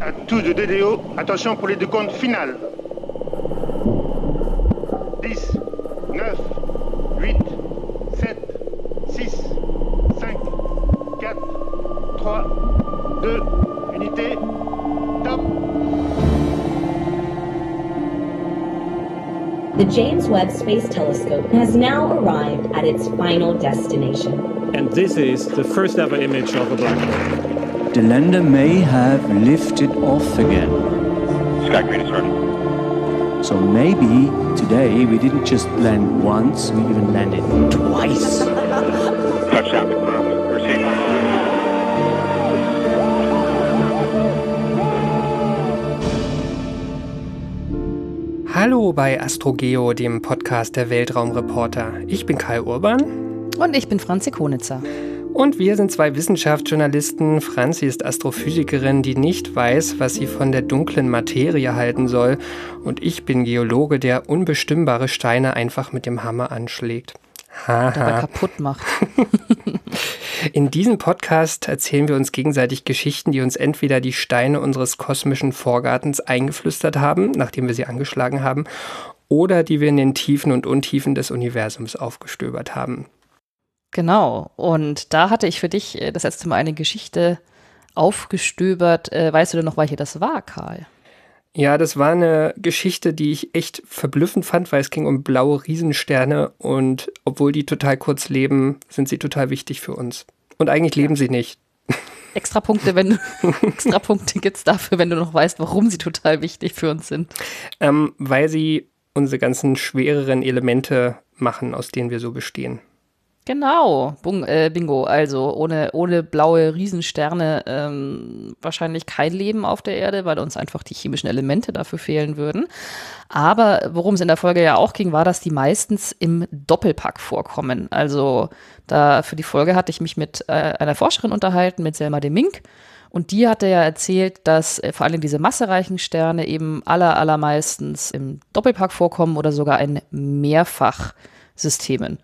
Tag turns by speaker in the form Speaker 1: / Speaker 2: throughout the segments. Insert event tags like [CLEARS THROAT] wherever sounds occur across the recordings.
Speaker 1: À tous de DDO, attention pour les deux comptes finales. 10, 9, 8, 7, 6, 5, 4, 3, 2, unité, top
Speaker 2: The James Webb Space Telescope has now arrived at its final destination.
Speaker 3: And this is the first ever image of a black hole.
Speaker 4: The lander may have lifted off again.
Speaker 5: Sky Green is starting.
Speaker 4: So maybe today we didn't just land once, we even landed twice. [LAUGHS]
Speaker 5: Touchdown confirmed. Proceed.
Speaker 6: Hallo bei AstroGeo, dem Podcast der Weltraumreporter. Ich bin Kai Urban.
Speaker 7: Und ich bin Franzi Konitzer.
Speaker 6: Und wir sind zwei Wissenschaftsjournalisten. Franzi ist Astrophysikerin, die nicht weiß, was sie von der dunklen Materie halten soll. Und ich bin Geologe, der unbestimmbare Steine einfach mit dem Hammer anschlägt.
Speaker 7: Haha. kaputt macht. [LAUGHS]
Speaker 6: In diesem Podcast erzählen wir uns gegenseitig Geschichten, die uns entweder die Steine unseres kosmischen Vorgartens eingeflüstert haben, nachdem wir sie angeschlagen haben, oder die wir in den Tiefen und Untiefen des Universums aufgestöbert haben.
Speaker 7: Genau. Und da hatte ich für dich äh, das letzte Mal eine Geschichte aufgestöbert. Äh, weißt du denn noch, welche das war, Karl?
Speaker 6: Ja, das war eine Geschichte, die ich echt verblüffend fand, weil es ging um blaue Riesensterne und obwohl die total kurz leben, sind sie total wichtig für uns. Und eigentlich leben sie nicht.
Speaker 7: Extra Punkte, wenn du, [LAUGHS] extra Punkte gibt's dafür, wenn du noch weißt, warum sie total wichtig für uns sind.
Speaker 6: Ähm, weil sie unsere ganzen schwereren Elemente machen, aus denen wir so bestehen.
Speaker 7: Genau, äh, Bingo. Also ohne, ohne blaue Riesensterne ähm, wahrscheinlich kein Leben auf der Erde, weil uns einfach die chemischen Elemente dafür fehlen würden. Aber worum es in der Folge ja auch ging, war, dass die meistens im Doppelpack vorkommen. Also da für die Folge hatte ich mich mit äh, einer Forscherin unterhalten, mit Selma de Mink. Und die hatte ja erzählt, dass äh, vor allem diese massereichen Sterne eben aller, allermeistens im Doppelpack vorkommen oder sogar in Mehrfachsystemen.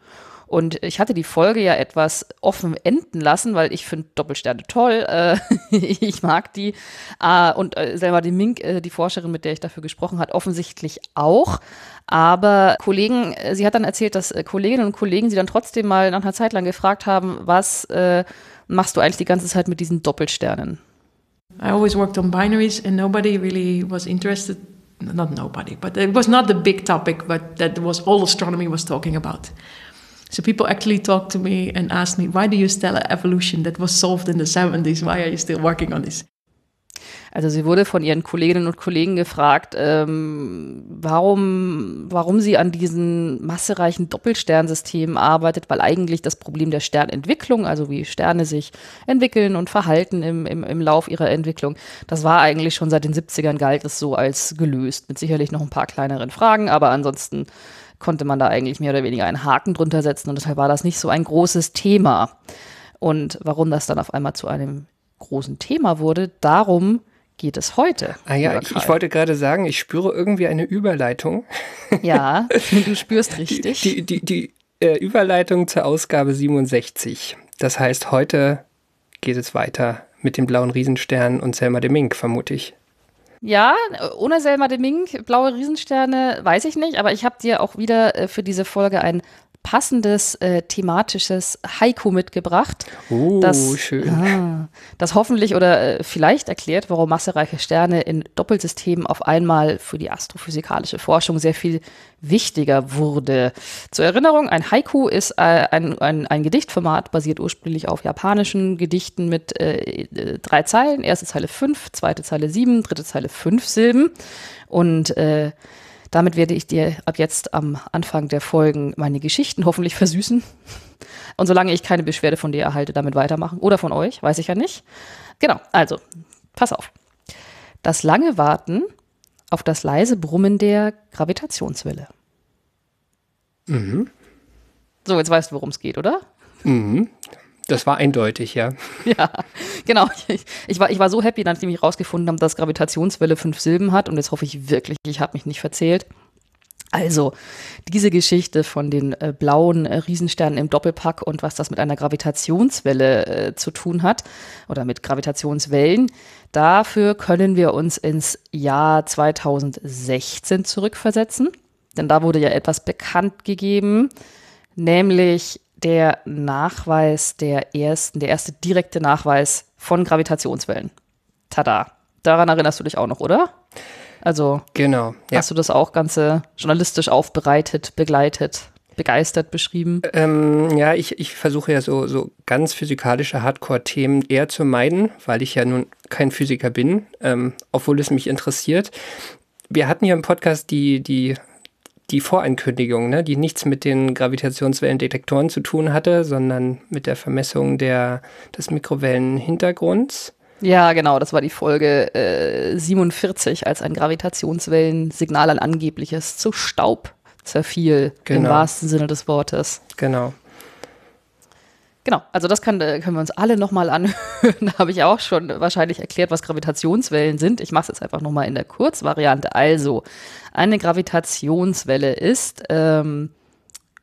Speaker 7: Und ich hatte die Folge ja etwas offen enden lassen, weil ich finde Doppelsterne toll. Äh, [LAUGHS] ich mag die. Äh, und äh, selber die Mink, äh, die Forscherin, mit der ich dafür gesprochen habe, offensichtlich auch. Aber Kollegen, äh, sie hat dann erzählt, dass äh, Kolleginnen und Kollegen sie dann trotzdem mal nach einer Zeit lang gefragt haben, was machst du eigentlich die ganze Zeit mit diesen Doppelsternen?
Speaker 8: I always worked on binaries and nobody really was interested not nobody, but it was not the big topic, but that was all astronomy was talking about. So people actually talk to me and ask me, why do you stellar evolution that was solved in the 70s? Why are you still working on this?
Speaker 7: Also sie wurde von ihren Kolleginnen und Kollegen gefragt, ähm, warum, warum sie an diesen massereichen Doppelsternsystemen arbeitet, weil eigentlich das Problem der Sternentwicklung, also wie Sterne sich entwickeln und verhalten im, im, im Lauf ihrer Entwicklung, das war eigentlich schon seit den 70ern galt es so als gelöst, mit sicherlich noch ein paar kleineren Fragen, aber ansonsten konnte man da eigentlich mehr oder weniger einen Haken drunter setzen und deshalb war das nicht so ein großes Thema. Und warum das dann auf einmal zu einem großen Thema wurde, darum geht es heute.
Speaker 6: Ah ja, ich, ich, wollte gerade sagen, ich spüre irgendwie eine Überleitung. [LAUGHS]
Speaker 7: Ja, du spürst richtig.
Speaker 6: Die, die, die, die äh, Überleitung zur Ausgabe 67. Das heißt, heute geht es weiter mit dem blauen Riesenstern und Selma de Mink, vermute ich.
Speaker 7: Ja, ohne Selma de Mink, blaue Riesensterne, weiß ich nicht, aber ich habe dir auch wieder äh, für diese Folge ein passendes äh, thematisches Haiku mitgebracht.
Speaker 6: Oh,
Speaker 7: das,
Speaker 6: schön.
Speaker 7: Ah, das hoffentlich oder äh, vielleicht erklärt, warum massereiche Sterne in Doppelsystemen auf einmal für die astrophysikalische Forschung sehr viel wichtiger wurde. Zur Erinnerung, ein Haiku ist äh, ein, ein, ein Gedichtformat, basiert ursprünglich auf japanischen Gedichten mit äh, äh, drei Zeilen. Erste Zeile fünf, zweite Zeile sieben, dritte Zeile fünf Silben. Und äh, damit werde ich dir ab jetzt am Anfang der Folgen meine Geschichten hoffentlich versüßen. Und solange ich keine Beschwerde von dir erhalte, damit weitermachen. Oder von euch, weiß ich ja nicht. Genau, also, pass auf. Das lange Warten auf das leise Brummen der Gravitationswelle.
Speaker 6: Mhm.
Speaker 7: So, jetzt weißt du, worum es geht, oder?
Speaker 6: Mhm. Das war eindeutig, ja. [LAUGHS]
Speaker 7: Ja, genau. Ich, ich, war, ich war so happy, nachdem ich rausgefunden habe, dass Gravitationswelle fünf Silben hat. Und jetzt hoffe ich wirklich, ich habe mich nicht verzählt. Also, diese Geschichte von den äh, blauen äh, Riesensternen im Doppelpack und was das mit einer Gravitationswelle äh, zu tun hat oder mit Gravitationswellen, dafür können wir uns ins Jahr 2016 zurückversetzen. Denn da wurde ja etwas bekannt gegeben, nämlich der Nachweis der ersten, der erste direkte Nachweis von Gravitationswellen. Tada. Daran erinnerst du dich auch noch, oder? Also
Speaker 6: Genau. Ja.
Speaker 7: hast du das auch ganze journalistisch aufbereitet, begleitet, begeistert beschrieben?
Speaker 6: Ähm, ja, ich, ich versuche ja so, so ganz physikalische Hardcore-Themen eher zu meiden, weil ich ja nun kein Physiker bin, ähm, obwohl es mich interessiert. Wir hatten hier im Podcast die, die, die Vorankündigung, ne, die nichts mit den Gravitationswellendetektoren zu tun hatte, sondern mit der Vermessung der, des Mikrowellenhintergrunds.
Speaker 7: Ja, genau, das war die Folge äh, 47, als ein Gravitationswellensignal ein angebliches zu Staub zerfiel, im
Speaker 6: Genau.
Speaker 7: wahrsten Sinne des Wortes.
Speaker 6: Genau.
Speaker 7: Genau, also das kann, äh, können wir uns alle nochmal anhören. [LAUGHS] da habe ich auch schon wahrscheinlich erklärt, was Gravitationswellen sind. Ich mache es jetzt einfach nochmal in der Kurzvariante. Also, eine Gravitationswelle ist ähm,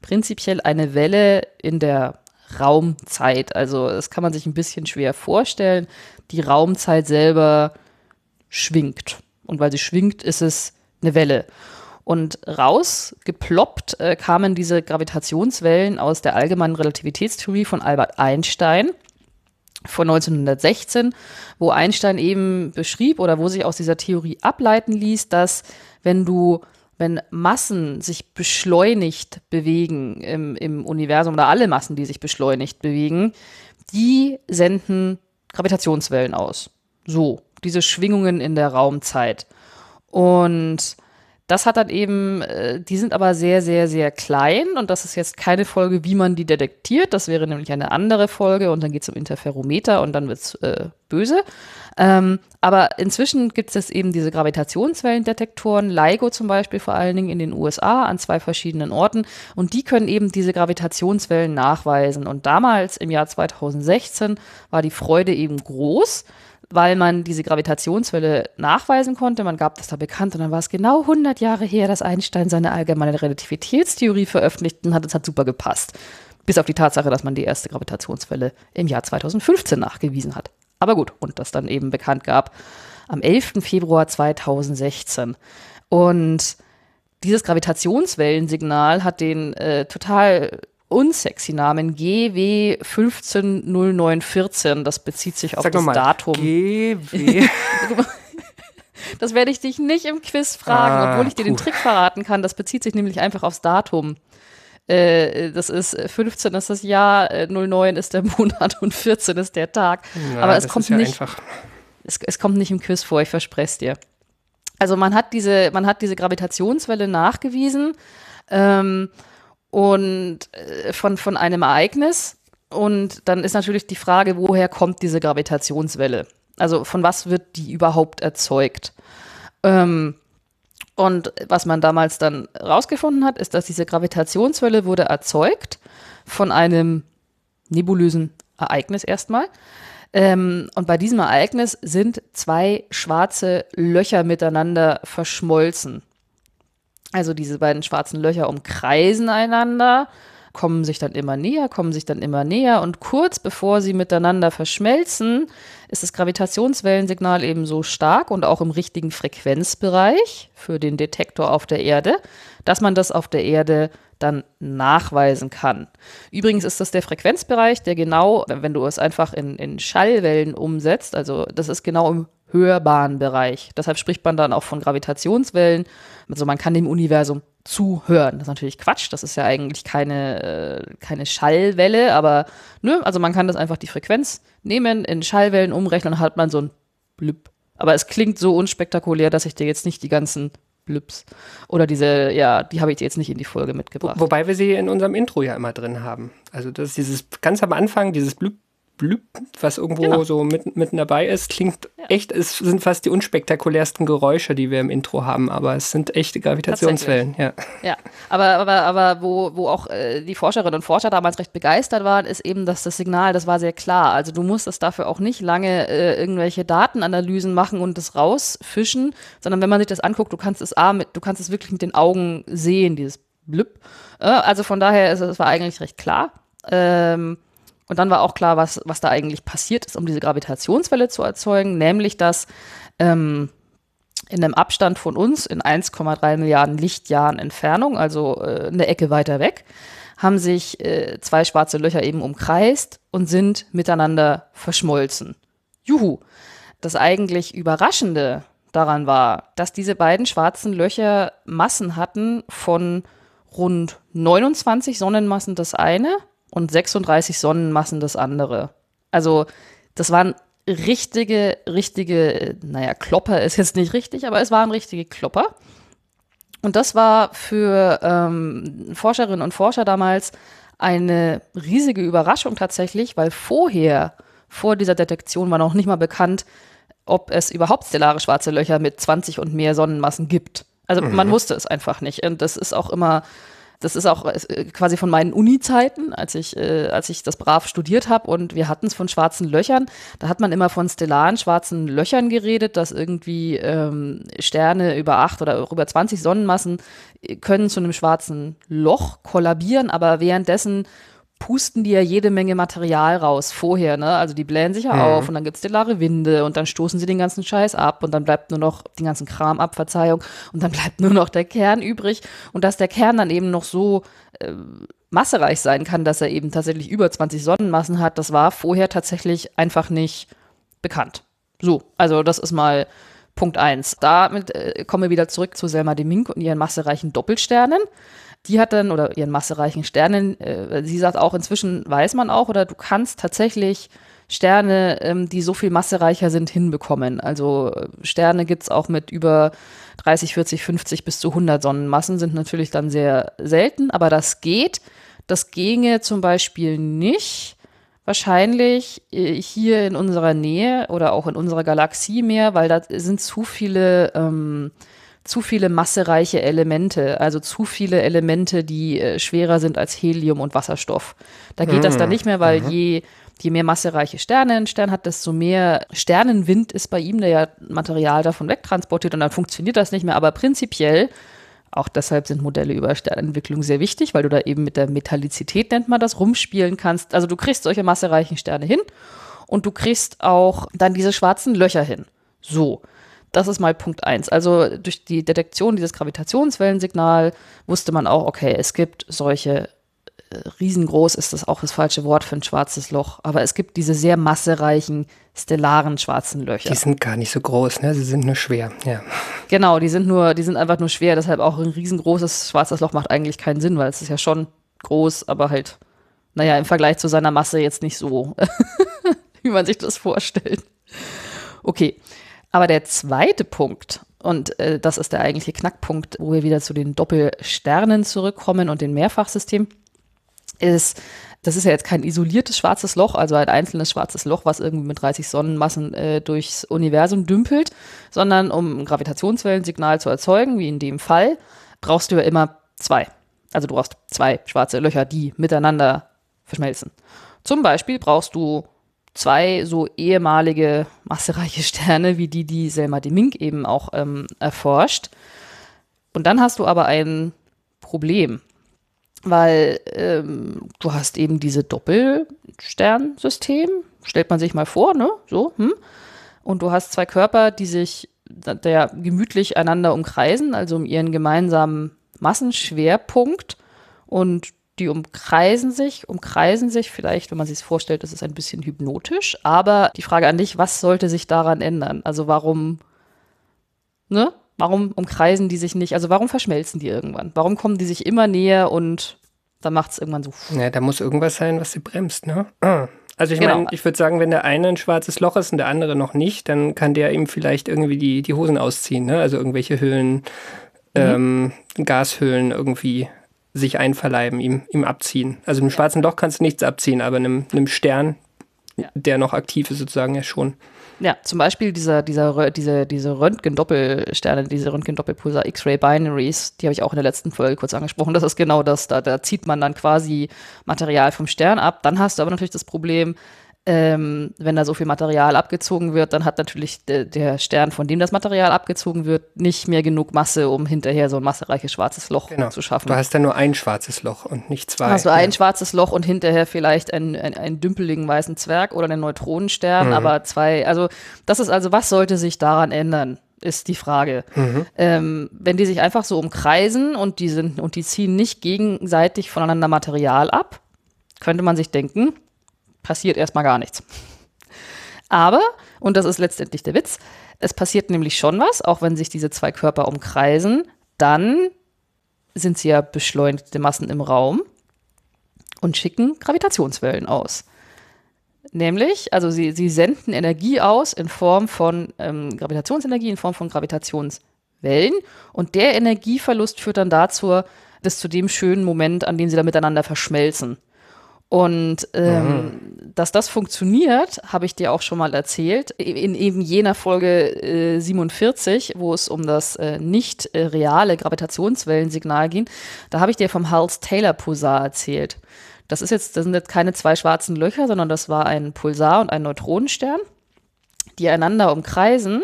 Speaker 7: prinzipiell eine Welle in der Raumzeit. Also, das kann man sich ein bisschen schwer vorstellen. Die Raumzeit selber schwingt. Und weil sie schwingt, ist es eine Welle. Und rausgeploppt äh, kamen diese Gravitationswellen aus der allgemeinen Relativitätstheorie von Albert Einstein von 1916, wo Einstein eben beschrieb oder wo sich aus dieser Theorie ableiten ließ, dass wenn du, wenn Massen sich beschleunigt bewegen im, im Universum oder alle Massen, die sich beschleunigt bewegen, die senden Gravitationswellen aus. So, diese Schwingungen in der Raumzeit. Und das hat dann eben, äh, die sind aber sehr, sehr, sehr klein und das ist jetzt keine Folge, wie man die detektiert. Das wäre nämlich eine andere Folge und dann geht es um Interferometer und dann wird es äh, böse. Ähm, aber inzwischen gibt es eben diese Gravitationswellendetektoren, LIGO zum Beispiel vor allen Dingen in den USA an zwei verschiedenen Orten und die können eben diese Gravitationswellen nachweisen. Und damals im Jahr 2016 war die Freude eben groß weil man diese Gravitationswelle nachweisen konnte. Man gab das da bekannt und dann war es genau 100 Jahre her, dass Einstein seine allgemeine Relativitätstheorie veröffentlicht und hat. Es hat super gepasst. Bis auf die Tatsache, dass man die erste Gravitationswelle im Jahr 2015 nachgewiesen hat. Aber gut, und das dann eben bekannt gab am 11. Februar 2016. Und dieses Gravitationswellensignal hat den äh, total unsexy Namen GW150914. Das bezieht sich auf
Speaker 6: Sag
Speaker 7: das
Speaker 6: nochmal.
Speaker 7: Datum.
Speaker 6: GW. [LAUGHS]
Speaker 7: Das werde ich dich nicht im Quiz fragen,
Speaker 6: Ah,
Speaker 7: obwohl ich dir den
Speaker 6: puh.
Speaker 7: Trick verraten kann. Das bezieht sich nämlich einfach aufs Datum. Äh, das ist äh, 15 ist das Jahr, äh, 09 ist der [LAUGHS] Monat und 14 ist der Tag.
Speaker 6: Na,
Speaker 7: Aber es kommt
Speaker 6: ja
Speaker 7: nicht, es, es kommt nicht im Quiz vor, ich verspreche es dir. Also man hat diese, man hat diese Gravitationswelle nachgewiesen ähm, und äh, von, von einem Ereignis. Und dann ist natürlich die Frage, woher kommt diese Gravitationswelle? Also von was wird die überhaupt erzeugt? Ähm, und was man damals dann rausgefunden hat, ist, dass diese Gravitationswelle wurde erzeugt von einem nebulösen Ereignis erstmal. Ähm, und bei diesem Ereignis sind zwei schwarze Löcher miteinander verschmolzen. Also diese beiden schwarzen Löcher umkreisen einander, kommen sich dann immer näher, kommen sich dann immer näher und kurz bevor sie miteinander verschmelzen, ist das Gravitationswellensignal eben so stark und auch im richtigen Frequenzbereich für den Detektor auf der Erde, dass man das auf der Erde dann nachweisen kann. Übrigens ist das der Frequenzbereich, der genau, wenn du es einfach in, in Schallwellen umsetzt, also das ist genau im hörbaren Bereich. Deshalb spricht man dann auch von Gravitationswellen. Also man kann dem Universum zuhören. Das ist natürlich Quatsch. Das ist ja eigentlich keine, äh, keine Schallwelle, aber nö, also man kann das einfach die Frequenz nehmen, in Schallwellen umrechnen und hat man so ein Blüpp. Aber es klingt so unspektakulär, dass ich dir jetzt nicht die ganzen Blüps oder diese, ja, die habe ich dir jetzt nicht in die Folge mitgebracht.
Speaker 6: Wobei wir sie in unserem Intro ja immer drin haben. Also das ist dieses ganz am Anfang, dieses Blüp, Blüp, was irgendwo
Speaker 7: Genau.
Speaker 6: so mitten, mitten dabei ist. Klingt echt, es sind fast die unspektakulärsten Geräusche, die wir im Intro haben, aber es sind echte Gravitationswellen. Ja.
Speaker 7: Ja, aber, aber, aber wo, wo auch äh, die Forscherinnen und Forscher damals recht begeistert waren, ist eben, dass das Signal, das war sehr klar. Also du musstest dafür auch nicht lange äh, irgendwelche Datenanalysen machen und das rausfischen, sondern wenn man sich das anguckt, du kannst es A mit, du kannst es wirklich mit den Augen sehen, dieses Blüpp. Äh, also von daher ist es war eigentlich recht klar. Ähm, und dann war auch klar, was, was da eigentlich passiert ist, um diese Gravitationswelle zu erzeugen, nämlich dass ähm, in einem Abstand von uns, in 1,3 Milliarden Lichtjahren Entfernung, also äh, eine Ecke weiter weg, haben sich äh, zwei schwarze Löcher eben umkreist und sind miteinander verschmolzen. Juhu. Das eigentlich Überraschende daran war, dass diese beiden schwarzen Löcher Massen hatten von rund 29 Sonnenmassen das eine und 36 Sonnenmassen das andere. Also das waren richtige, richtige, naja, Klopper ist jetzt nicht richtig, aber es waren richtige Klopper. Und das war für ähm, Forscherinnen und Forscher damals eine riesige Überraschung tatsächlich, weil vorher, vor dieser Detektion, war noch nicht mal bekannt, ob es überhaupt stellare schwarze Löcher mit 20 und mehr Sonnenmassen gibt. Also man wusste es einfach nicht. Und das ist auch immer, das ist auch äh, quasi von meinen Uni-Zeiten, als ich, äh, als ich das brav studiert habe und wir hatten es von schwarzen Löchern. Da hat man immer von stellaren schwarzen Löchern geredet, dass irgendwie ähm, Sterne über acht oder auch über 20 Sonnenmassen äh, können zu einem schwarzen Loch kollabieren, aber währenddessen pusten die ja jede Menge Material raus vorher, ne? Also die blähen sich ja auf und dann gibt's stellare Winde und dann stoßen sie den ganzen Scheiß ab und dann bleibt nur noch den ganzen Kram ab, Verzeihung, und dann [LAUGHS] bleibt nur noch der Kern übrig. Und dass der Kern dann eben noch so äh, massereich sein kann, dass er eben tatsächlich über 20 Sonnenmassen hat, das war vorher tatsächlich einfach nicht bekannt. So, also das ist mal Punkt eins. Damit äh, kommen wir wieder zurück zu Selma de Mink und ihren massereichen Doppelsternen. Die hat dann, oder ihren massereichen Sternen, äh, sie sagt auch, inzwischen weiß man auch, oder du kannst tatsächlich Sterne, ähm, die so viel massereicher sind, hinbekommen. Also äh, Sterne gibt's auch mit über 30, 40, 50 bis zu 100 Sonnenmassen, sind natürlich dann sehr selten, aber das geht. Das ginge zum Beispiel nicht wahrscheinlich äh, hier in unserer Nähe oder auch in unserer Galaxie mehr, weil da sind zu viele ähm, zu viele massereiche Elemente, also zu viele Elemente, die äh, schwerer sind als Helium und Wasserstoff. Da geht das dann nicht mehr, weil je, je mehr massereiche Sterne ein Stern hat, desto mehr Sternenwind ist bei ihm, der ja Material davon wegtransportiert und dann funktioniert das nicht mehr. Aber prinzipiell, auch deshalb sind Modelle über Sternentwicklung sehr wichtig, weil du da eben mit der Metallizität, nennt man das, rumspielen kannst. Also du kriegst solche massereichen Sterne hin und du kriegst auch dann diese schwarzen Löcher hin. So. Das ist mal Punkt eins. Also durch die Detektion dieses Gravitationswellensignal wusste man auch, okay, es gibt solche, äh, riesengroß ist das auch das falsche Wort für ein schwarzes Loch, aber es gibt diese sehr massereichen, stellaren schwarzen Löcher.
Speaker 6: Die sind gar nicht so groß, ne? Sie sind nur schwer. Ja.
Speaker 7: Genau, die sind nur, die sind einfach nur schwer, deshalb auch ein riesengroßes schwarzes Loch macht eigentlich keinen Sinn, weil es ist ja schon groß, aber halt, naja, im Vergleich zu seiner Masse jetzt nicht so, [LAUGHS] wie man sich das vorstellt. Okay. Aber der zweite Punkt, und äh, das ist der eigentliche Knackpunkt, wo wir wieder zu den Doppelsternen zurückkommen und den Mehrfachsystem, ist, das ist ja jetzt kein isoliertes schwarzes Loch, also ein einzelnes schwarzes Loch, was irgendwie mit 30 Sonnenmassen äh, durchs Universum dümpelt, sondern um ein Gravitationswellensignal zu erzeugen, wie in dem Fall, brauchst du ja immer zwei. Also du brauchst zwei schwarze Löcher, die miteinander verschmelzen. Zum Beispiel brauchst du zwei so ehemalige massereiche [LAUGHS] Sterne, wie die, die Selma de Mink eben auch ähm, erforscht. Und dann hast du aber ein Problem, weil ähm, du hast eben diese Doppelsternsystem, stellt man sich mal vor, ne? So, hm? Und du hast zwei Körper, die sich der gemütlich einander umkreisen, also um ihren gemeinsamen Massenschwerpunkt. Und die umkreisen sich, umkreisen sich vielleicht, wenn man sich vorstellt, das ist ein bisschen hypnotisch. Aber die Frage an dich, was sollte sich daran ändern? Also warum, ne? Warum umkreisen die sich nicht? Also warum verschmelzen die irgendwann? Warum kommen die sich immer näher und dann macht es irgendwann so.
Speaker 6: ja, da muss irgendwas sein, was sie bremst, ne? [CLEARS THROAT] Also ich
Speaker 7: Genau.
Speaker 6: meine, ich würde sagen, wenn der eine ein schwarzes Loch ist und der andere noch nicht, dann kann der ihm vielleicht irgendwie die, die Hosen ausziehen, ne? Also irgendwelche Höhlen, ähm, Gashöhlen irgendwie sich einverleiben, ihm, ihm abziehen. Also einem schwarzen Loch kannst du nichts abziehen, aber einem, einem Stern der noch aktiv ist, sozusagen ja schon.
Speaker 7: Ja, zum Beispiel dieser, dieser, diese, diese Röntgen-Doppelsterne, diese Röntgen-Doppelpulsar X-Ray Binaries, die habe ich auch in der letzten Folge kurz angesprochen. Das ist genau das. Da, da zieht man dann quasi Material vom Stern ab. Dann hast du aber natürlich das Problem, ähm, wenn da so viel Material abgezogen wird, dann hat natürlich de, der Stern, von dem das Material abgezogen wird, nicht mehr genug Masse, um hinterher so ein massereiches schwarzes Loch
Speaker 6: Genau.
Speaker 7: zu schaffen.
Speaker 6: Du hast dann nur ein schwarzes Loch und nicht zwei.
Speaker 7: Hast du ein
Speaker 6: ja.
Speaker 7: schwarzes Loch und hinterher vielleicht einen, einen, einen dümpeligen weißen Zwerg oder einen Neutronenstern,
Speaker 6: Mhm.
Speaker 7: aber zwei, also das ist also, was sollte sich daran ändern, ist die Frage.
Speaker 6: Mhm.
Speaker 7: Ähm, wenn die sich einfach so umkreisen und die sind und die ziehen nicht gegenseitig voneinander Material ab, könnte man sich denken, passiert erstmal gar nichts. Aber, und das ist letztendlich der Witz, es passiert nämlich schon was, auch wenn sich diese zwei Körper umkreisen, dann sind sie ja beschleunigte Massen im Raum und schicken Gravitationswellen aus. Nämlich, also sie, sie senden Energie aus in Form von ähm, Gravitationsenergie, in Form von Gravitationswellen. Und der Energieverlust führt dann dazu, bis zu dem schönen Moment, an dem sie dann miteinander verschmelzen. Und ähm, dass das funktioniert, habe ich dir auch schon mal erzählt, in eben jener Folge äh, 47, wo es um das äh, nicht äh, reale Gravitationswellensignal ging. Da habe ich dir vom Hals-Taylor-Pulsar erzählt. Das ist jetzt, das sind jetzt keine zwei schwarzen Löcher, sondern das war ein Pulsar und ein Neutronenstern, die einander umkreisen.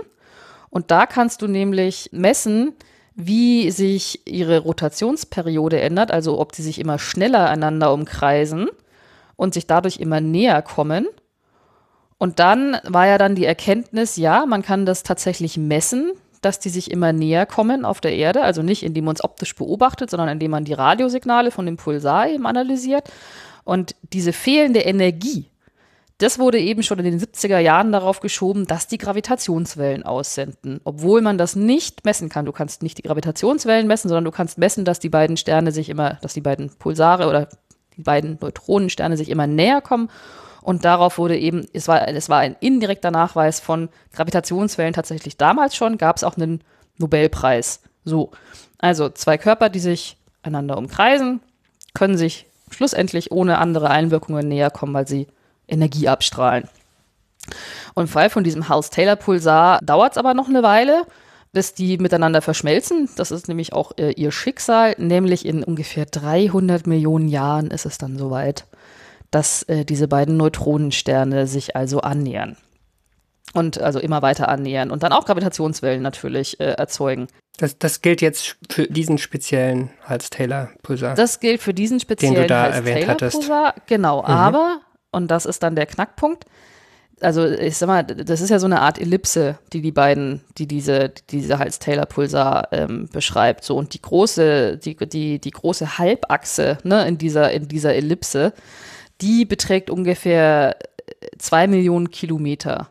Speaker 7: Und da kannst du nämlich messen, wie sich ihre Rotationsperiode ändert, also ob sie sich immer schneller einander umkreisen und sich dadurch immer näher kommen. Und dann war ja dann die Erkenntnis, ja, man kann das tatsächlich messen, dass die sich immer näher kommen auf der Erde, also nicht indem man es optisch beobachtet, sondern indem man die Radiosignale von dem Pulsar eben analysiert. Und diese fehlende Energie, das wurde eben schon in den 70er Jahren darauf geschoben, dass die Gravitationswellen aussenden, obwohl man das nicht messen kann. Du kannst nicht die Gravitationswellen messen, sondern du kannst messen, dass die beiden Sterne sich immer, dass die beiden Pulsare oder die beiden Neutronensterne sich immer näher kommen. Und darauf wurde eben, es war, es war ein indirekter Nachweis von Gravitationswellen tatsächlich damals schon, gab es auch einen Nobelpreis. So, also zwei Körper, die sich einander umkreisen, können sich schlussendlich ohne andere Einwirkungen näher kommen, weil sie Energie abstrahlen. Und im Fall von diesem Hals-Taylor-Pulsar dauert es aber noch eine Weile, bis die miteinander verschmelzen. Das ist nämlich auch äh, ihr Schicksal, nämlich in ungefähr 300 Millionen Jahren ist es dann soweit, dass äh, diese beiden Neutronensterne sich also annähern. Und also immer weiter annähern und dann auch Gravitationswellen natürlich äh, erzeugen.
Speaker 6: Das, das gilt jetzt für diesen speziellen Hals-Taylor-Pulsar.
Speaker 7: Das gilt für diesen speziellen. Hals-Taylor-Pulsar. Genau, aber, und das ist dann der Knackpunkt, also ich sag mal, das ist ja so eine Art Ellipse, die die beiden, die diese, die diese Hals-Taylor-Pulsar ähm, beschreibt. So und die große, die, die, die große Halbachse ne, in dieser, in dieser Ellipse, die beträgt ungefähr zwei Millionen Kilometer.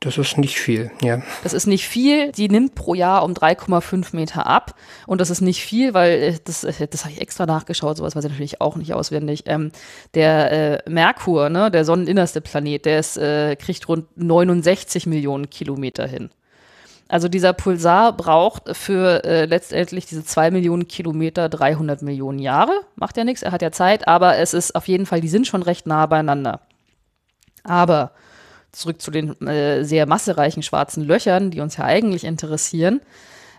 Speaker 6: Das ist nicht viel, ja.
Speaker 7: Das ist nicht viel. Die nimmt pro Jahr um 3,5 Meter ab. Und das ist nicht viel, weil äh, das, äh, das habe ich extra nachgeschaut, sowas weiß ich natürlich auch nicht auswendig. Ähm, der äh, Merkur, ne, der sonneninnerste Planet, der ist, äh, kriegt rund 69 Millionen Kilometer hin. Also dieser Pulsar braucht für äh, letztendlich diese 2 Millionen Kilometer 300 Millionen Jahre. Macht ja nichts, er hat ja Zeit, aber es ist auf jeden Fall, die sind schon recht nah beieinander. Aber zurück zu den äh, sehr massereichen schwarzen Löchern, die uns ja eigentlich interessieren,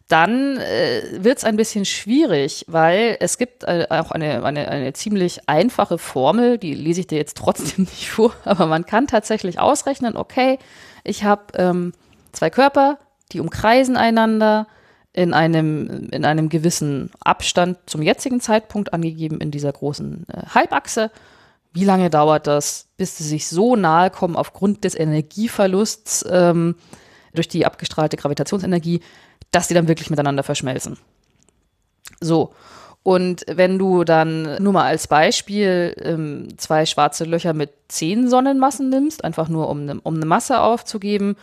Speaker 7: dann äh, wird es ein bisschen schwierig, weil es gibt äh, auch eine, eine, eine ziemlich einfache Formel, die lese ich dir jetzt trotzdem [LAUGHS] nicht vor, aber man kann tatsächlich ausrechnen, okay, ich habe ähm, zwei Körper, die umkreisen einander in einem, in einem gewissen Abstand zum jetzigen Zeitpunkt angegeben in dieser großen äh, Halbachse. Wie lange dauert das, bis sie sich so nahe kommen aufgrund des Energieverlusts ähm, durch die abgestrahlte Gravitationsenergie, dass sie dann wirklich miteinander verschmelzen? So. Und wenn du dann nur mal als Beispiel ähm, zwei schwarze Löcher mit zehn Sonnenmassen nimmst, einfach nur um eine um ne Masse aufzugeben,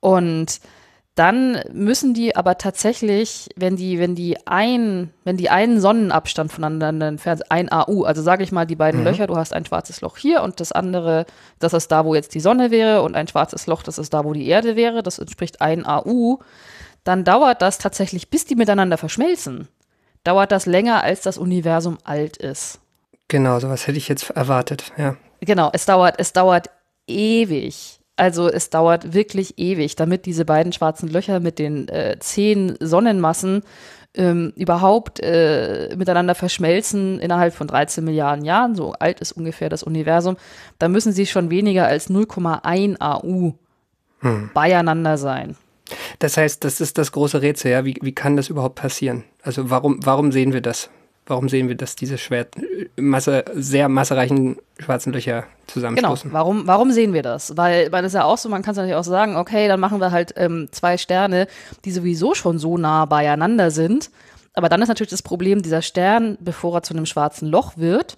Speaker 7: und dann müssen die aber tatsächlich, wenn die, wenn die ein, wenn die einen Sonnenabstand voneinander entfernt, ein AU, also sage ich mal die beiden Löcher, du hast ein schwarzes Loch hier und das andere, das ist da, wo jetzt die Sonne wäre und ein schwarzes Loch, das ist da, wo die Erde wäre, das entspricht ein AU, dann dauert das tatsächlich, bis die miteinander verschmelzen, dauert das länger, als das Universum alt ist.
Speaker 6: Genau, sowas hätte ich jetzt erwartet, ja.
Speaker 7: Genau, es dauert, es dauert ewig. Also es dauert wirklich ewig, damit diese beiden schwarzen Löcher mit den äh, zehn Sonnenmassen ähm, überhaupt äh, miteinander verschmelzen innerhalb von 13 Milliarden Jahren. So alt ist ungefähr das Universum. Da müssen sie schon weniger als 0,1 AU
Speaker 6: Hm.
Speaker 7: beieinander sein.
Speaker 6: Das heißt, das ist das große Rätsel, ja. Wie, wie kann das überhaupt passieren? Also warum, warum sehen wir das? Warum sehen wir, dass diese schwer, Masse, sehr massereichen schwarzen Löcher
Speaker 7: Genau.
Speaker 6: zusammenstoßen?
Speaker 7: Warum, warum sehen wir das? Weil, weil es ja auch so, man kann es natürlich auch sagen, okay, dann machen wir halt ähm, zwei Sterne, die sowieso schon so nah beieinander sind. Aber dann ist natürlich das Problem, dieser Stern, bevor er zu einem schwarzen Loch wird,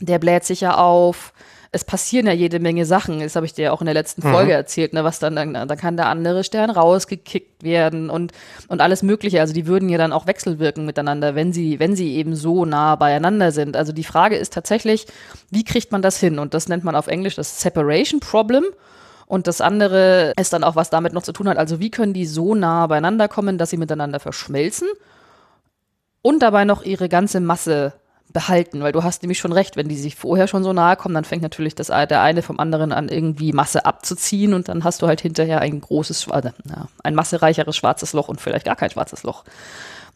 Speaker 7: der bläht sich ja auf. Es passieren ja jede Menge Sachen. Das habe ich dir ja auch in der letzten Folge erzählt, ne, was dann, dann, dann kann der andere Stern rausgekickt werden und, und alles Mögliche. Also die würden ja dann auch wechselwirken miteinander, wenn sie, wenn sie eben so nah beieinander sind. Also die Frage ist tatsächlich, wie kriegt man das hin? Und das nennt man auf Englisch das Separation Problem. Und das andere ist dann auch, was damit noch zu tun hat. Also wie können die so nah beieinander kommen, dass sie miteinander verschmelzen und dabei noch ihre ganze Masse behalten, weil du hast nämlich schon recht, wenn die sich vorher schon so nahe kommen, dann fängt natürlich das, der eine vom anderen an, irgendwie Masse abzuziehen und dann hast du halt hinterher ein großes, ja, ein massereicheres schwarzes Loch und vielleicht gar kein schwarzes Loch.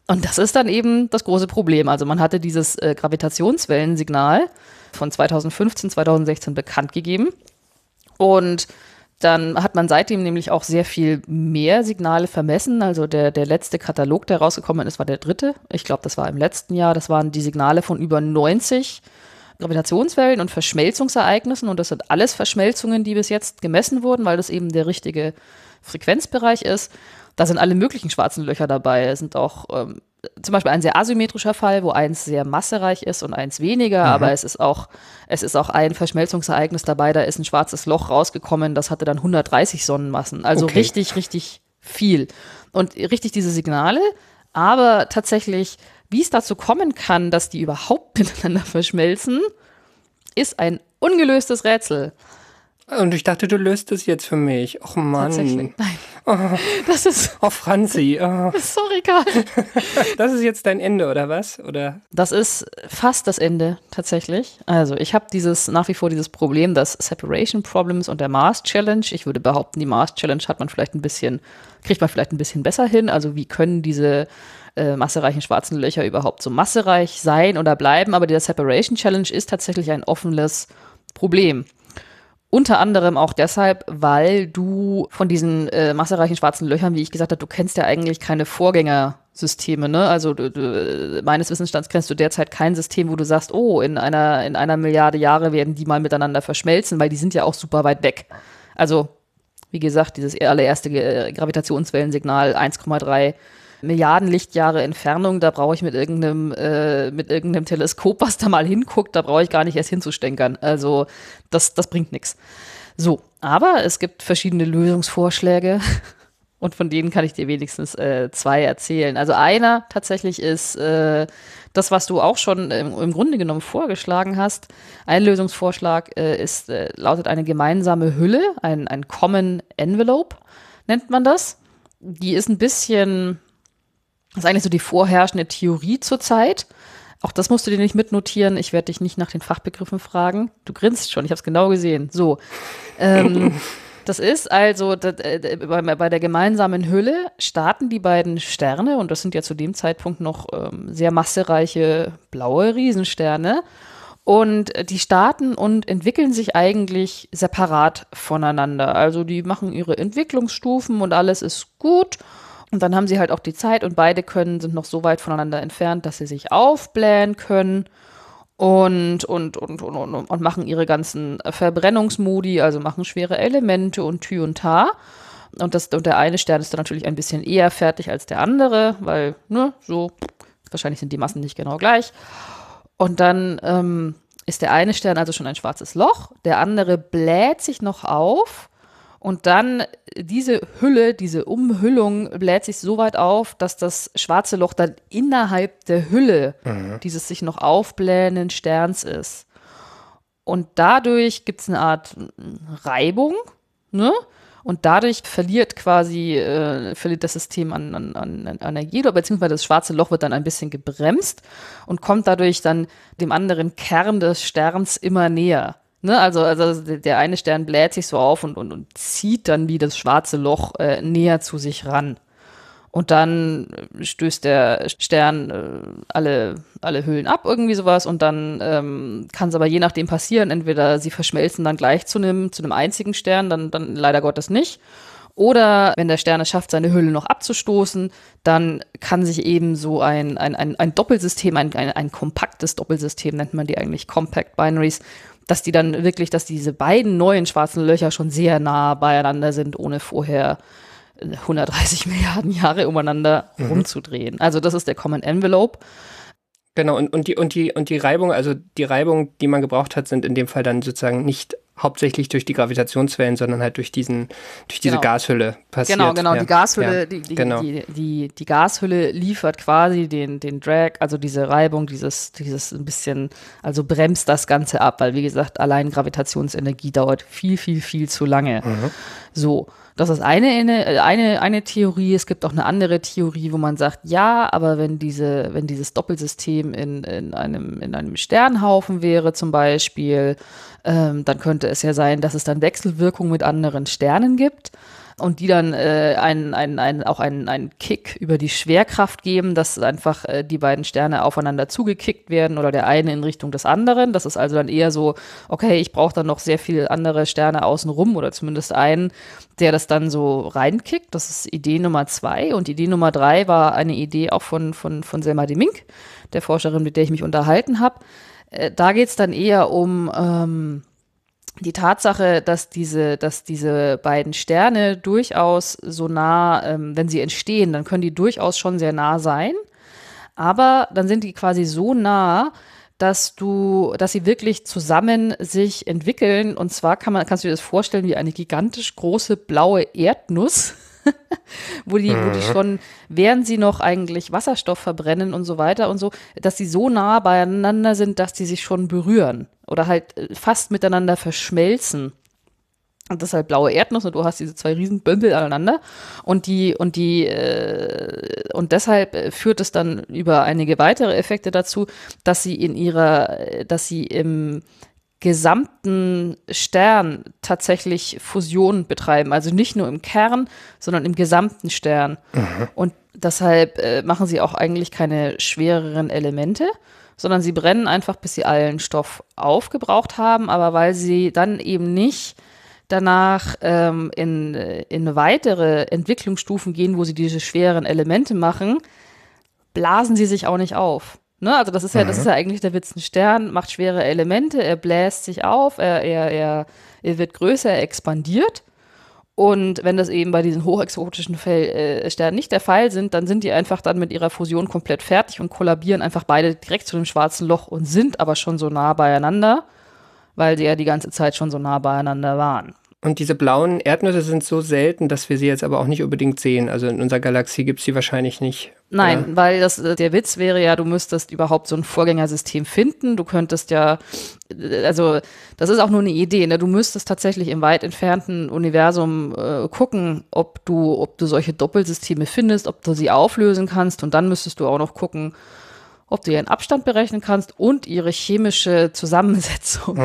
Speaker 7: Und das ist dann eben das große Problem. Also man hatte dieses äh, Gravitationswellensignal von 2015, 2016 bekannt gegeben und dann hat man seitdem nämlich auch sehr viel mehr Signale vermessen. Also der, der letzte Katalog, der rausgekommen ist, war der dritte. Ich glaube, das war im letzten Jahr. Das waren die Signale von über 90 Gravitationswellen und Verschmelzungsereignissen. Und das sind alles Verschmelzungen, die bis jetzt gemessen wurden, weil das eben der richtige Frequenzbereich ist. Da sind alle möglichen schwarzen Löcher dabei. Es sind auch ähm, zum Beispiel ein sehr asymmetrischer Fall, wo eins sehr massereich ist und eins weniger, aber es ist auch, es ist auch ein Verschmelzungsereignis dabei, da ist ein schwarzes Loch rausgekommen, das hatte dann 130 Sonnenmassen. Also
Speaker 6: Okay.
Speaker 7: richtig, richtig viel. Und richtig diese Signale, aber tatsächlich, wie es dazu kommen kann, dass die überhaupt [LAUGHS] miteinander verschmelzen, ist ein ungelöstes Rätsel.
Speaker 6: Und ich dachte, du löst es jetzt für mich. Och Mann.
Speaker 7: Tatsächlich. Nein. Das ist,
Speaker 6: Oh, Franzi. Oh.
Speaker 7: sorry, Karl. [LAUGHS]
Speaker 6: Das ist jetzt dein Ende, oder was? Oder?
Speaker 7: Das ist fast das Ende tatsächlich. Also ich habe dieses nach wie vor dieses Problem des Separation Problems und der Mars Challenge. Ich würde behaupten, die Mars Challenge hat man vielleicht ein bisschen, kriegt man vielleicht ein bisschen besser hin. Also wie können diese äh, massereichen schwarzen Löcher überhaupt so massereich sein oder bleiben? Aber der Separation Challenge ist tatsächlich ein offenes Problem. Unter anderem auch deshalb, weil du von diesen äh, massereichen schwarzen Löchern, wie ich gesagt habe, du kennst ja eigentlich keine Vorgängersysteme, ne? Also du, du, meines Wissensstands kennst du derzeit kein System, wo du sagst, oh, in einer, in einer Milliarde Jahre werden die mal miteinander verschmelzen, weil die sind ja auch super weit weg. Also, wie gesagt, dieses allererste Gravitationswellensignal 1,3 Milliarden Lichtjahre Entfernung, da brauche ich mit irgendeinem, äh, mit irgendeinem Teleskop, was da mal hinguckt, da brauche ich gar nicht erst hinzustänkern. Also das, das bringt nichts. So, aber es gibt verschiedene Lösungsvorschläge [LAUGHS] und von denen kann ich dir wenigstens äh, zwei erzählen. Also einer tatsächlich ist äh, das, was du auch schon im, im Grunde genommen vorgeschlagen hast. Ein Lösungsvorschlag äh, ist, äh, lautet eine gemeinsame Hülle, ein, ein Common Envelope nennt man das. Die ist ein bisschen das ist eigentlich so die vorherrschende Theorie zurzeit. Auch das musst du dir nicht mitnotieren. Ich werde dich nicht nach den Fachbegriffen fragen. Du grinst schon, ich habe es genau gesehen. So. Ähm, [LAUGHS] das ist also das, äh, bei, bei der gemeinsamen Hülle starten die beiden Sterne, und das sind ja zu dem Zeitpunkt noch ähm, sehr massereiche blaue Riesensterne. Und äh, die starten und entwickeln sich eigentlich separat voneinander. Also die machen ihre Entwicklungsstufen und alles ist gut. Und dann haben sie halt auch die Zeit und beide können, sind noch so weit voneinander entfernt, dass sie sich aufblähen können und, und, und, und, und, und machen ihre ganzen Verbrennungsmodi, also machen schwere Elemente und Tü und Ta. Und, das, und der eine Stern ist dann natürlich ein bisschen eher fertig als der andere, weil, ne, so, wahrscheinlich sind die Massen nicht genau gleich. Und dann ähm, ist der eine Stern also schon ein schwarzes Loch, der andere bläht sich noch auf und dann diese Hülle, diese Umhüllung bläht sich so weit auf, dass das schwarze Loch dann innerhalb der Hülle dieses sich noch aufblähenden Sterns ist. Und dadurch gibt es eine Art Reibung, ne? Und dadurch verliert quasi, äh, verliert das System an, an, an an Energie, oder beziehungsweise das schwarze Loch wird dann ein bisschen gebremst und kommt dadurch dann dem anderen Kern des Sterns immer näher. Ne, also, also der eine Stern bläht sich so auf und, und, und zieht dann wie das schwarze Loch äh, näher zu sich ran. Und dann stößt der Stern äh, alle, alle Hüllen ab, irgendwie sowas. Und dann ähm, kann es aber je nachdem passieren, entweder sie verschmelzen dann gleich zu einem zu einzigen Stern, dann, dann leider Gottes nicht. Oder wenn der Stern es schafft, seine Hülle noch abzustoßen, dann kann sich eben so ein, ein, ein, ein Doppelsystem, ein, ein, ein kompaktes Doppelsystem, nennt man die eigentlich Compact Binaries, dass die dann wirklich, dass diese beiden neuen schwarzen Löcher schon sehr nah beieinander sind, ohne vorher 130 [LAUGHS] Milliarden Jahre umeinander mhm. rumzudrehen. Also das ist der Common Envelope.
Speaker 6: Genau, und, und, die, und, die, und die Reibung, also die Reibung, die man gebraucht hat, sind in dem Fall dann sozusagen nicht hauptsächlich durch die Gravitationswellen, sondern halt durch diesen, durch diese
Speaker 7: Genau.
Speaker 6: Gashülle passiert.
Speaker 7: Genau, genau.
Speaker 6: Ja.
Speaker 7: Die Gashülle,
Speaker 6: Ja,
Speaker 7: die, die,
Speaker 6: genau.
Speaker 7: die, die, die Gashülle liefert quasi den, den Drag, also diese Reibung, dieses, dieses ein bisschen, also bremst das Ganze ab, weil wie gesagt, allein Gravitationsenergie dauert viel, viel, viel zu lange.
Speaker 6: Mhm.
Speaker 7: So. Das ist eine, eine, eine, eine Theorie. Es gibt auch eine andere Theorie, wo man sagt, ja, aber wenn diese, wenn dieses Doppelsystem in, in einem, in einem Sternhaufen wäre zum Beispiel, ähm, dann könnte es ja sein, dass es dann Wechselwirkungen mit anderen Sternen gibt und die dann äh, einen, einen, einen, auch einen, einen Kick über die Schwerkraft geben, dass einfach äh, die beiden Sterne aufeinander zugekickt werden oder der eine in Richtung des anderen. Das ist also dann eher so, okay, ich brauche dann noch sehr viele andere Sterne außenrum oder zumindest einen, der das dann so reinkickt. Das ist Idee Nummer zwei. Und Idee Nummer drei war eine Idee auch von, von, von Selma de Mink, der Forscherin, mit der ich mich unterhalten habe. Äh, da geht es dann eher um ähm, die Tatsache, dass diese, dass diese beiden Sterne durchaus so nah, ähm, wenn sie entstehen, dann können die durchaus schon sehr nah sein. Aber dann sind die quasi so nah, dass du, dass sie wirklich zusammen sich entwickeln. Und zwar kann man, kannst du dir das vorstellen wie eine gigantisch große blaue Erdnuss, [LAUGHS] wo die, wo die schon, während sie noch eigentlich Wasserstoff verbrennen und so weiter und so, dass sie so nah beieinander sind, dass die sich schon berühren oder halt äh, fast miteinander verschmelzen. Und das ist halt blaue Erdnuss und du hast diese zwei riesen Bündel aneinander und die und die äh, und deshalb äh, führt es dann über einige weitere Effekte dazu, dass sie in ihrer, äh, dass sie im gesamten Stern tatsächlich Fusion betreiben, also nicht nur im Kern, sondern im gesamten Stern. Und deshalb äh, machen sie auch eigentlich keine schwereren Elemente, sondern sie brennen einfach, bis sie allen Stoff aufgebraucht haben, aber weil sie dann eben nicht danach ähm, in, in weitere Entwicklungsstufen gehen, wo sie diese schweren Elemente machen, blasen sie sich auch nicht auf. Ne? Also das ist ja, das ist ja eigentlich der Witz. Ein Stern macht schwere Elemente, er bläst sich auf, er, er, er, er wird größer, er expandiert. Und wenn das eben bei diesen hochexotischen Fell, äh, Sternen nicht der Fall sind, dann sind die einfach dann mit ihrer Fusion komplett fertig und kollabieren einfach beide direkt zu dem schwarzen Loch und sind aber schon so nah beieinander, weil sie ja die ganze Zeit schon so nah beieinander waren.
Speaker 6: Und diese blauen Erdnüsse sind so selten, dass wir sie jetzt aber auch nicht unbedingt sehen. Also in unserer Galaxie gibt es sie wahrscheinlich nicht.
Speaker 7: Nein,
Speaker 6: Oder?
Speaker 7: weil das, äh, der Witz wäre ja, du müsstest überhaupt so ein Vorgängersystem finden. Du könntest ja, äh, also das ist auch nur eine Idee, ne? Du müsstest tatsächlich im weit entfernten Universum äh, gucken, ob du, ob du solche Doppelsysteme findest, ob du sie auflösen kannst und dann müsstest du auch noch gucken, ob du ihren Abstand berechnen kannst und ihre chemische Zusammensetzung.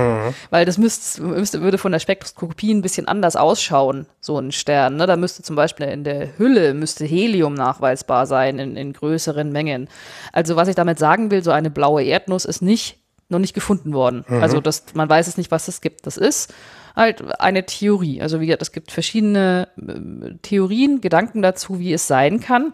Speaker 7: Weil das müsste, müsste, würde von der Spektroskopie ein bisschen anders ausschauen, so ein Stern. Ne? Da müsste zum Beispiel in der Hülle müsste Helium nachweisbar sein in, in größeren Mengen. Also was ich damit sagen will, so eine blaue Erdnuss ist nicht, noch nicht gefunden worden. Also das, man weiß es nicht, was es gibt. Das ist halt eine Theorie. Also wie gesagt, es gibt verschiedene äh, Theorien, Gedanken dazu, wie es sein kann.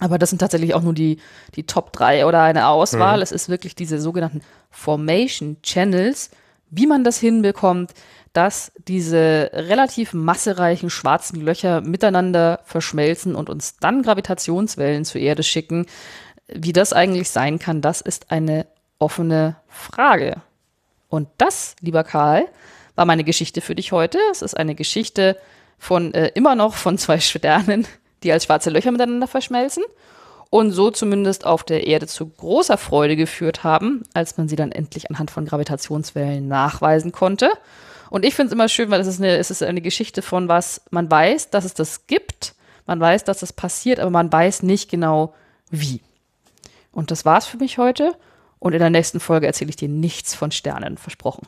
Speaker 7: Aber das sind tatsächlich auch nur die, die Top 3 oder eine Auswahl. Es ist wirklich diese sogenannten Formation Channels, wie man das hinbekommt, dass diese relativ massereichen schwarzen Löcher miteinander verschmelzen und uns dann Gravitationswellen zur Erde schicken. Wie das eigentlich sein kann, das ist eine offene Frage. Und das, lieber Karl, war meine Geschichte für dich heute. Es ist eine Geschichte von äh, immer noch von zwei [LAUGHS] Sternen, die als schwarze Löcher miteinander verschmelzen und so zumindest auf der Erde zu großer Freude geführt haben, als man sie dann endlich anhand von Gravitationswellen nachweisen konnte. Und ich finde es immer schön, weil es ist, eine, es ist eine Geschichte von was man weiß, dass es das gibt, man weiß, dass es passiert, aber man weiß nicht genau wie. Und das war's für mich heute. Und in der nächsten Folge erzähle ich dir nichts von Sternen, versprochen.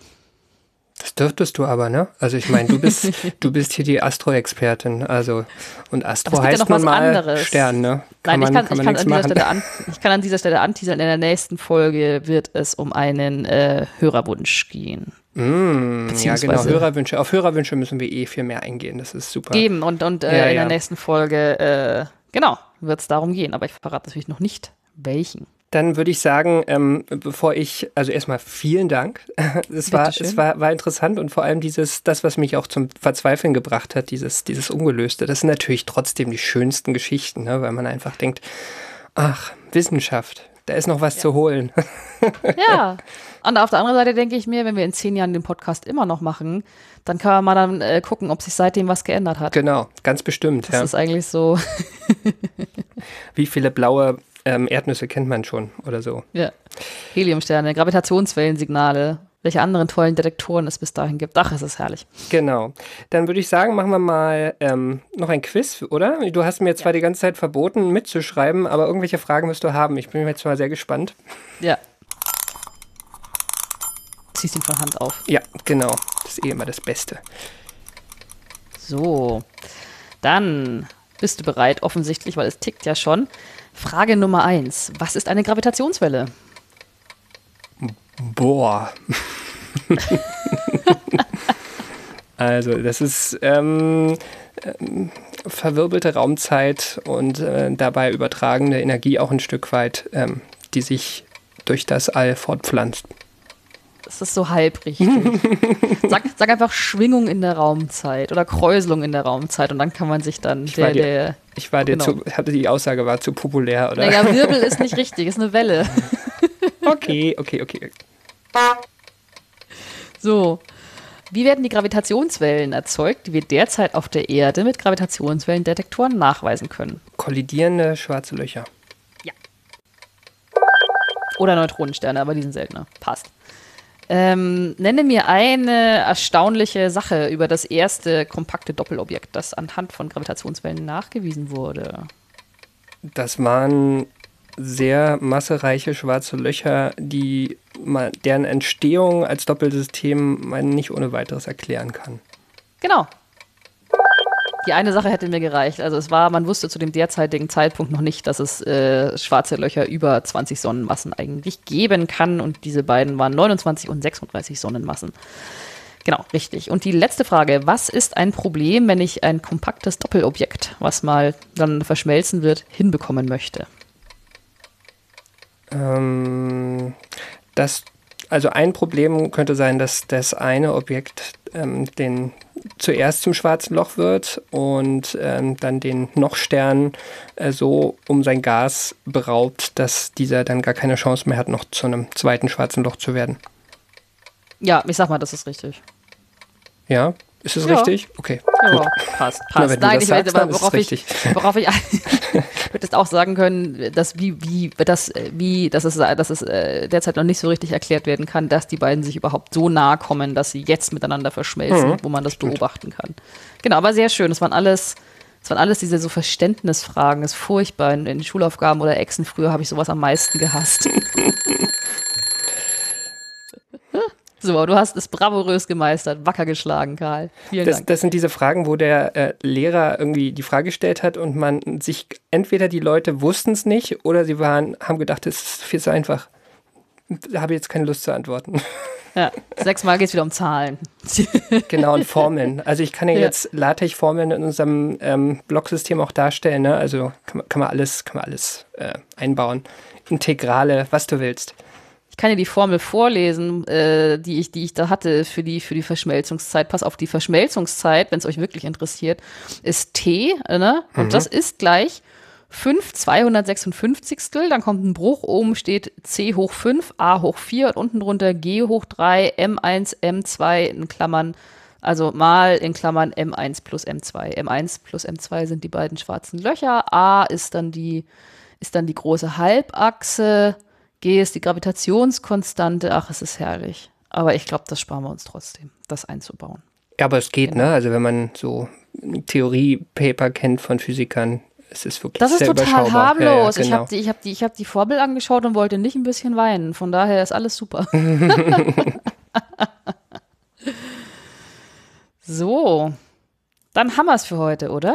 Speaker 6: Das dürftest du aber, ne? Also ich meine, du bist, [LAUGHS] du bist hier die Astro-Expertin, also und Astro
Speaker 7: ja
Speaker 6: heißt
Speaker 7: noch
Speaker 6: nun mal
Speaker 7: anderes.
Speaker 6: Stern, ne?
Speaker 7: Nein,
Speaker 6: man,
Speaker 7: ich kann,
Speaker 6: kann
Speaker 7: ich, kann an dieser. Stelle an, ich kann an dieser Stelle anteasern. In der nächsten Folge wird es um einen äh, Hörerwunsch gehen.
Speaker 6: Mm, ja, genau.
Speaker 7: Beziehungsweise-
Speaker 6: Hörerwünsche. Auf Hörerwünsche müssen wir eh viel mehr eingehen. Das ist super.
Speaker 7: Geben und, und äh,
Speaker 6: Ja,
Speaker 7: in
Speaker 6: ja.
Speaker 7: der nächsten Folge, äh, genau, wird es darum gehen. Aber ich verrate natürlich noch nicht, welchen.
Speaker 6: Dann würde ich sagen, ähm, bevor ich, also erstmal vielen Dank. [LAUGHS] Es war, es war, war interessant und vor allem dieses, das, was mich auch zum Verzweifeln gebracht hat, dieses, dieses Ungelöste, das sind natürlich trotzdem die schönsten Geschichten, ne? weil man einfach denkt, ach, Wissenschaft, da ist noch was zu holen. [LAUGHS]
Speaker 7: Ja. Und auf der anderen Seite denke ich mir, wenn wir in zehn Jahren den Podcast immer noch machen, dann kann man mal dann äh, gucken, ob sich seitdem was geändert hat.
Speaker 6: genau, ganz bestimmt.
Speaker 7: Das
Speaker 6: Ja.
Speaker 7: ist eigentlich so, [LAUGHS]
Speaker 6: Wie viele blaue ähm, Erdnüsse kennt man schon oder so?
Speaker 7: ja. Heliumsterne, Gravitationswellensignale, welche anderen tollen Detektoren es bis dahin gibt. Ach, es ist herrlich.
Speaker 6: Genau. Dann würde ich sagen, machen wir mal ähm, noch ein Quiz, oder? Du hast mir zwar die ganze Zeit verboten, mitzuschreiben, aber irgendwelche Fragen wirst du haben. Ich bin jetzt mal sehr gespannt.
Speaker 7: Ja. Ziehst ihn von Hand auf.
Speaker 6: Ja, genau. Das ist eh immer das Beste.
Speaker 7: So, dann bist du bereit, offensichtlich, weil es tickt ja schon. Frage Nummer eins. Was ist eine Gravitationswelle?
Speaker 6: Boah. [LAUGHS] also, das ist ähm, ähm, verwirbelte Raumzeit und äh, dabei übertragene Energie auch ein Stück weit, ähm, die sich durch das All fortpflanzt.
Speaker 7: Das ist so halb richtig. [LAUGHS] sag, sag einfach Schwingung in der Raumzeit oder Kräuselung in der Raumzeit und dann kann man sich dann
Speaker 6: war
Speaker 7: der,
Speaker 6: dir-
Speaker 7: der
Speaker 6: Ich war dir
Speaker 7: Genau.
Speaker 6: zu, hatte die Aussage war zu populär, oder?
Speaker 7: naja, Wirbel [LAUGHS] ist nicht richtig, ist eine Welle. [LAUGHS]
Speaker 6: Okay, okay, okay.
Speaker 7: So. Wie werden die Gravitationswellen erzeugt, die wir derzeit auf der Erde mit Gravitationswellendetektoren nachweisen können?
Speaker 6: Kollidierende schwarze Löcher.
Speaker 7: Oder Neutronensterne, aber die sind seltener. Passt. Ähm, nenne mir eine erstaunliche Sache über das erste kompakte Doppelobjekt, das anhand von Gravitationswellen nachgewiesen wurde.
Speaker 6: Das waren sehr massereiche schwarze Löcher, die man, deren Entstehung als Doppelsystem man nicht ohne weiteres erklären kann.
Speaker 7: Genau. Die eine Sache hätte mir gereicht. Also es war, man wusste zu dem derzeitigen Zeitpunkt noch nicht, dass es äh, schwarze Löcher über 20 Sonnenmassen eigentlich geben kann. Und diese beiden waren 29 und 36 Sonnenmassen. Genau, richtig. Und die letzte Frage, was ist ein Problem, wenn ich ein kompaktes Doppelobjekt, was mal dann verschmelzen wird, hinbekommen möchte?
Speaker 6: Ähm, das, also ein Problem könnte sein, dass das eine Objekt ähm, den zuerst zum schwarzen Loch wird und ähm, dann den Nochstern äh, so um sein Gas beraubt, dass dieser dann gar keine Chance mehr hat, noch zu einem zweiten schwarzen Loch zu werden.
Speaker 7: Ja, ich sag mal, das ist richtig.
Speaker 6: Ja, ist es
Speaker 7: Ja.
Speaker 6: richtig? Okay.
Speaker 7: Ja, passt,
Speaker 6: Na,
Speaker 7: passt.
Speaker 6: du
Speaker 7: Nein,
Speaker 6: das
Speaker 7: ich weiß,
Speaker 6: sagst,
Speaker 7: aber
Speaker 6: ist es
Speaker 7: worauf ich, [LAUGHS] worauf ich [LAUGHS] hättest auch sagen können, dass wie, wie, das, äh, wie, dass es, dass es äh, derzeit noch nicht so richtig erklärt werden kann, dass die beiden sich überhaupt so nahe kommen, dass sie jetzt miteinander verschmelzen,
Speaker 6: Mhm,
Speaker 7: wo man das beobachten kann. Genau, aber sehr schön. Es waren alles, es waren alles diese so Verständnisfragen. Das ist furchtbar. In, in Schulaufgaben oder Exen früher habe ich sowas am meisten gehasst. [LAUGHS] So, du hast es bravourös gemeistert, wacker geschlagen, Karl. Vielen
Speaker 6: Das,
Speaker 7: Dank.
Speaker 6: das sind diese Fragen, wo der äh, Lehrer irgendwie die Frage gestellt hat und man sich entweder die Leute wussten es nicht oder sie waren, haben gedacht, es ist viel zu einfach. Da habe ich jetzt keine Lust zu antworten. [LAUGHS]
Speaker 7: Ja, sechsmal geht es wieder um Zahlen. [LAUGHS]
Speaker 6: genau, und Formeln. Also ich kann ja,
Speaker 7: Ja.
Speaker 6: jetzt LaTeX-Formeln in unserem ähm, Blocksystem auch darstellen. Ne? Also kann, man- kann man alles, kann man alles äh, einbauen. Integrale, was du willst.
Speaker 7: Ich kann dir die Formel vorlesen, äh, die, ich, die ich da hatte für die, für die Verschmelzungszeit. Pass auf, die Verschmelzungszeit, wenn es euch wirklich interessiert, ist T, ne? Und
Speaker 6: Mhm.
Speaker 7: das ist gleich 5 256. Dann kommt ein Bruch, oben steht C hoch 5, A hoch 4 und unten drunter G hoch 3, M1, M2 in Klammern, also mal in Klammern M1 plus M2. M1 plus M2 sind die beiden schwarzen Löcher. A ist dann die, ist dann die große Halbachse. G ist die Gravitationskonstante. Ach, es ist herrlich. Aber ich glaube, das sparen wir uns trotzdem, das einzubauen.
Speaker 6: Ja, aber es geht,
Speaker 7: Genau.
Speaker 6: ne? Also wenn man so Theoriepaper kennt von Physikern, es ist wirklich
Speaker 7: Das ist total harmlos.
Speaker 6: Ja, ja,
Speaker 7: Ich
Speaker 6: genau.
Speaker 7: habe die, ich hab die, ich hab die Formel angeschaut und wollte nicht ein bisschen weinen. Von daher ist alles super. [LAUGHS] So, dann haben wir es für heute, oder?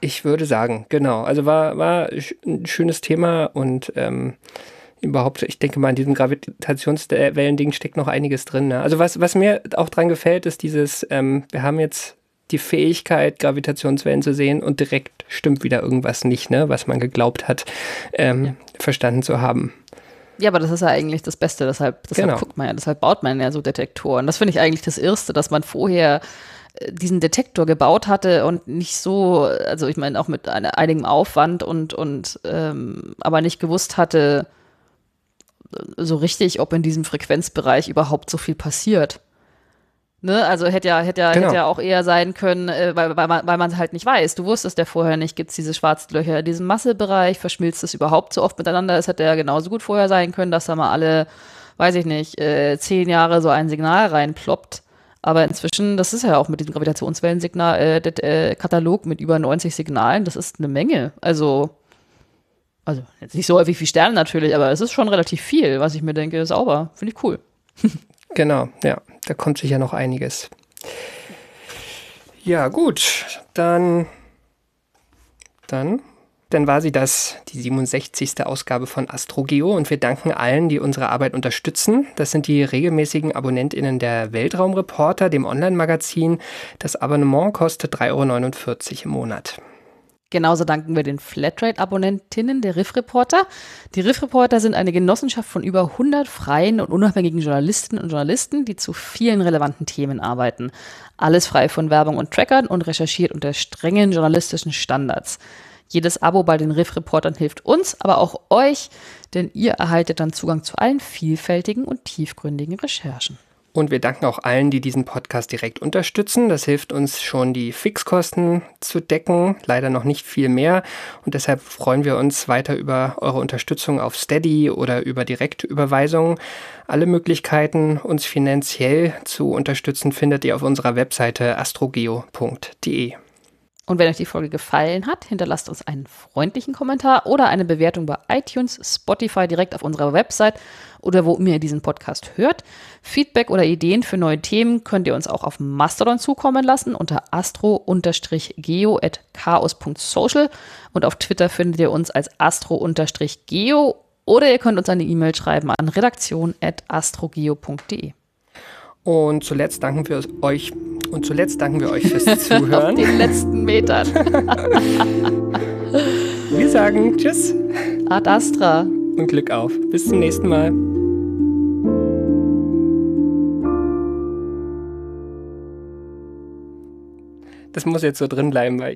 Speaker 6: Ich würde sagen, genau. Also war, war ein schönes Thema und ähm, überhaupt, ich denke mal, in diesem Gravitationswellending steckt noch einiges drin. Ne? Also was, was mir auch dran gefällt, ist dieses, ähm, wir haben jetzt die Fähigkeit, Gravitationswellen zu sehen und direkt stimmt wieder irgendwas nicht, ne, was man geglaubt hat, ähm, ja. verstanden zu haben.
Speaker 7: Ja, aber das ist ja eigentlich das Beste, deshalb, deshalb genau. guckt man ja, deshalb baut man ja so Detektoren. Das finde ich eigentlich das Erste, dass man vorher äh, diesen Detektor gebaut hatte und nicht so, also ich meine auch mit einer, einigem Aufwand und, und ähm, aber nicht gewusst hatte, so richtig, ob in diesem Frequenzbereich überhaupt so viel passiert. Ne? Also hätte ja, hätte ja, genau. hätte ja auch eher sein können, äh, weil, weil man weil man es halt nicht weiß. Du wusstest ja vorher nicht, gibt es diese schwarzen Löcher in diesem Massebereich, verschmilzt es überhaupt so oft miteinander? Es hätte ja genauso gut vorher sein können, dass da mal alle, weiß ich nicht, äh, zehn Jahre so ein Signal reinploppt. Aber inzwischen, das ist ja auch mit diesem Gravitationswellensignal, äh, der, äh, Katalog mit über 90 Signalen, das ist eine Menge. Also also jetzt nicht so häufig wie Sterne natürlich, aber es ist schon relativ viel, was ich mir denke, sauber. Finde ich cool. [LAUGHS]
Speaker 6: genau, ja, da kommt sicher noch einiges. Ja, gut, dann, dann, dann war sie das, die 67. Ausgabe von AstroGeo und wir danken allen, die unsere Arbeit unterstützen. Das sind die regelmäßigen AbonnentInnen der Weltraumreporter, dem Online-Magazin. Das Abonnement kostet 3,49 Euro im Monat.
Speaker 7: Genauso danken wir den Flatrate-Abonnentinnen der Riff Reporter. Die Riff Reporter sind eine Genossenschaft von über 100 freien und unabhängigen Journalistinnen und Journalisten, die zu vielen relevanten Themen arbeiten. Alles frei von Werbung und Trackern und recherchiert unter strengen journalistischen Standards. Jedes Abo bei den Riff Reportern hilft uns, aber auch euch, denn ihr erhaltet dann Zugang zu allen vielfältigen und tiefgründigen Recherchen.
Speaker 6: Und wir danken auch allen, die diesen Podcast direkt unterstützen. Das hilft uns schon, die Fixkosten zu decken. Leider noch nicht viel mehr. Und deshalb freuen wir uns weiter über eure Unterstützung auf Steady oder über Direktüberweisungen. Alle Möglichkeiten, uns finanziell zu unterstützen, findet ihr auf unserer Webseite astrogeo.de.
Speaker 7: Und wenn euch die Folge gefallen hat, hinterlasst uns einen freundlichen Kommentar oder eine Bewertung bei iTunes, Spotify direkt auf unserer Website oder wo ihr diesen Podcast hört. Feedback oder Ideen für neue Themen könnt ihr uns auch auf Mastodon zukommen lassen unter astro-geo.chaos.social und auf Twitter findet ihr uns als astro-geo oder ihr könnt uns eine E-Mail schreiben an redaktion.astrogeo.de.
Speaker 6: Und zuletzt danken wir euch und zuletzt danken wir euch fürs [LAUGHS] Zuhören.
Speaker 7: Auf den letzten Metern. [LAUGHS]
Speaker 6: wir sagen Tschüss.
Speaker 7: Ad Astra.
Speaker 6: Und Glück auf. Bis zum nächsten Mal. Das muss jetzt so drin bleiben, weil